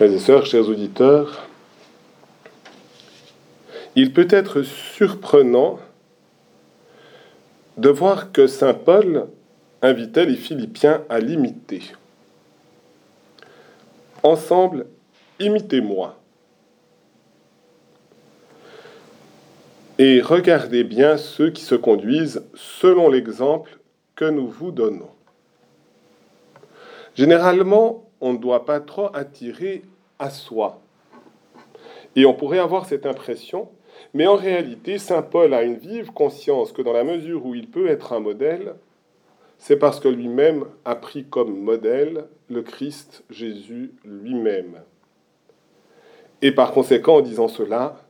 Frères et sœurs, chers auditeurs, il peut être surprenant de voir que Saint Paul invitait les Philippiens à l'imiter. Ensemble, imitez-moi. Et regardez bien ceux qui se conduisent selon l'exemple que nous vous donnons. Généralement, on ne doit pas trop attirer à soi. Et on pourrait avoir cette impression, mais en réalité, Saint Paul a une vive conscience que dans la mesure où il peut être un modèle, c'est parce que lui-même a pris comme modèle le Christ Jésus lui-même. Et par conséquent, en disant cela,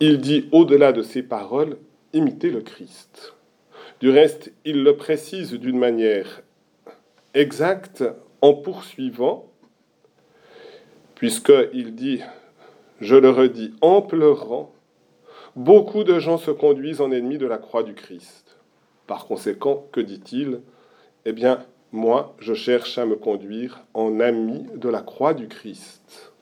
il dit au-delà de ses paroles, imitez le Christ. Du reste, il le précise d'une manière exacte en poursuivant, puisqu'il dit, je le redis, en pleurant, beaucoup de gens se conduisent en ennemis de la croix du Christ. Par conséquent, que dit-il? Eh bien, moi, je cherche à me conduire en ami de la croix du Christ.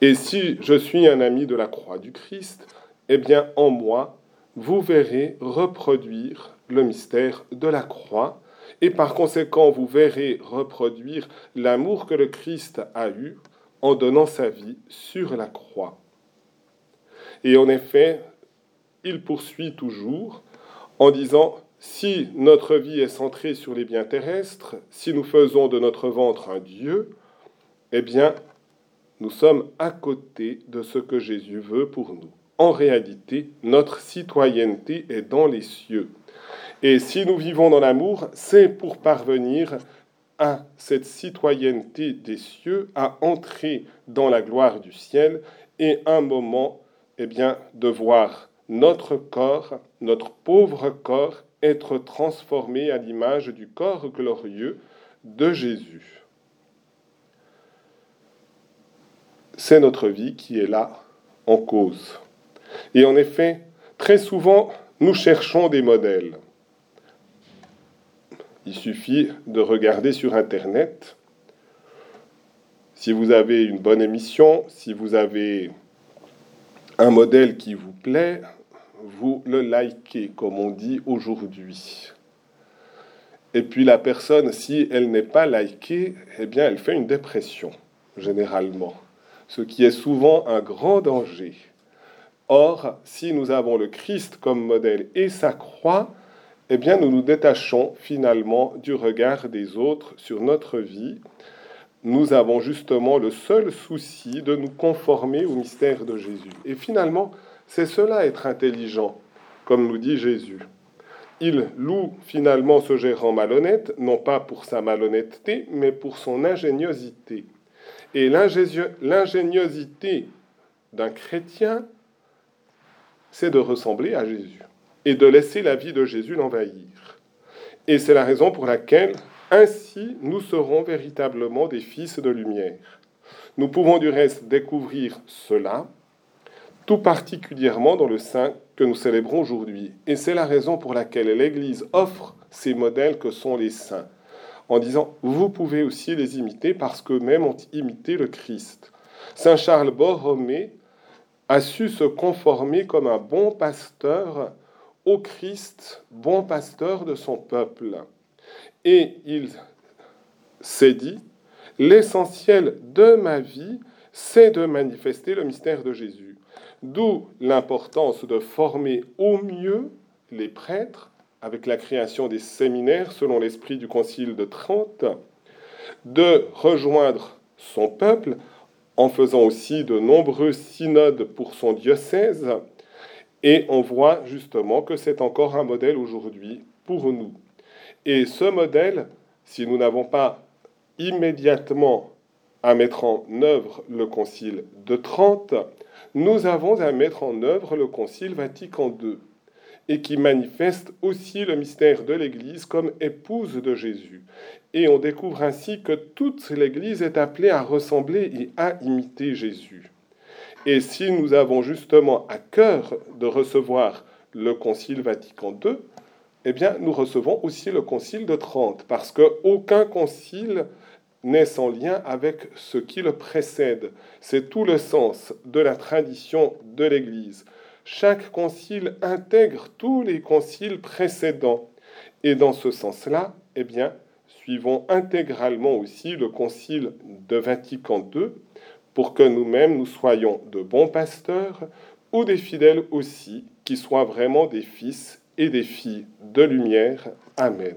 Et si je suis un ami de la croix du Christ, eh bien, en moi, vous verrez reproduire le mystère de la croix, et par conséquent, vous verrez reproduire l'amour que le Christ a eu en donnant sa vie sur la croix. Et en effet, il poursuit toujours en disant, si notre vie est centrée sur les biens terrestres, si nous faisons de notre ventre un Dieu, eh bien, nous sommes à côté de ce que Jésus veut pour nous. En réalité, notre citoyenneté est dans les cieux. Et si nous vivons dans l'amour, c'est pour parvenir à cette citoyenneté des cieux, à entrer dans la gloire du ciel, et un moment, eh bien, de voir notre corps, notre pauvre corps, être transformé à l'image du corps glorieux de Jésus. C'est notre vie qui est là en cause. Et en effet, très souvent, nous cherchons des modèles. Il suffit de regarder sur Internet. Si vous avez une bonne émission, si vous avez un modèle qui vous plaît, vous le likez, comme on dit aujourd'hui. Et puis la personne, si elle n'est pas likée, eh bien, elle fait une dépression, généralement, ce qui est souvent un grand danger. Or, si nous avons le Christ comme modèle et sa croix, eh bien, nous nous détachons finalement du regard des autres sur notre vie. Nous avons justement le seul souci de nous conformer au mystère de Jésus. Et finalement, c'est cela être intelligent, comme nous dit Jésus. Il loue finalement ce gérant malhonnête, non pas pour sa malhonnêteté, mais pour son ingéniosité. Et l'ingéniosité d'un chrétien, c'est de ressembler à Jésus et de laisser la vie de Jésus l'envahir. Et c'est la raison pour laquelle, ainsi, nous serons véritablement des fils de lumière. Nous pouvons du reste découvrir cela, tout particulièrement dans le saint que nous célébrons aujourd'hui. Et c'est la raison pour laquelle l'Église offre ces modèles que sont les saints, en disant, vous pouvez aussi les imiter parce qu'eux-mêmes ont imité le Christ. Saint Charles Borromée a su se conformer comme un bon pasteur au Christ, bon pasteur de son peuple. Et il s'est dit, l'essentiel de ma vie, c'est de manifester le mystère de Jésus. D'où l'importance de former au mieux les prêtres avec la création des séminaires selon l'esprit du Concile de Trente, de rejoindre son peuple en faisant aussi de nombreux synodes pour son diocèse, et on voit justement que c'est encore un modèle aujourd'hui pour nous. Et ce modèle, si nous n'avons pas immédiatement à mettre en œuvre le Concile de Trente, nous avons à mettre en œuvre le Concile Vatican II, et qui manifeste aussi le mystère de l'Église comme épouse de Jésus. Et on découvre ainsi que toute l'Église est appelée à ressembler et à imiter Jésus. Et si nous avons justement à cœur de recevoir le Concile Vatican II, eh bien, nous recevons aussi le Concile de Trente, parce qu'aucun concile n'est sans lien avec ce qui le précède. C'est tout le sens de la tradition de l'Église. Chaque concile intègre tous les conciles précédents. Et dans ce sens-là, eh bien, suivons intégralement aussi le concile de Vatican II pour que nous-mêmes nous soyons de bons pasteurs ou des fidèles aussi qui soient vraiment des fils et des filles de lumière. Amen.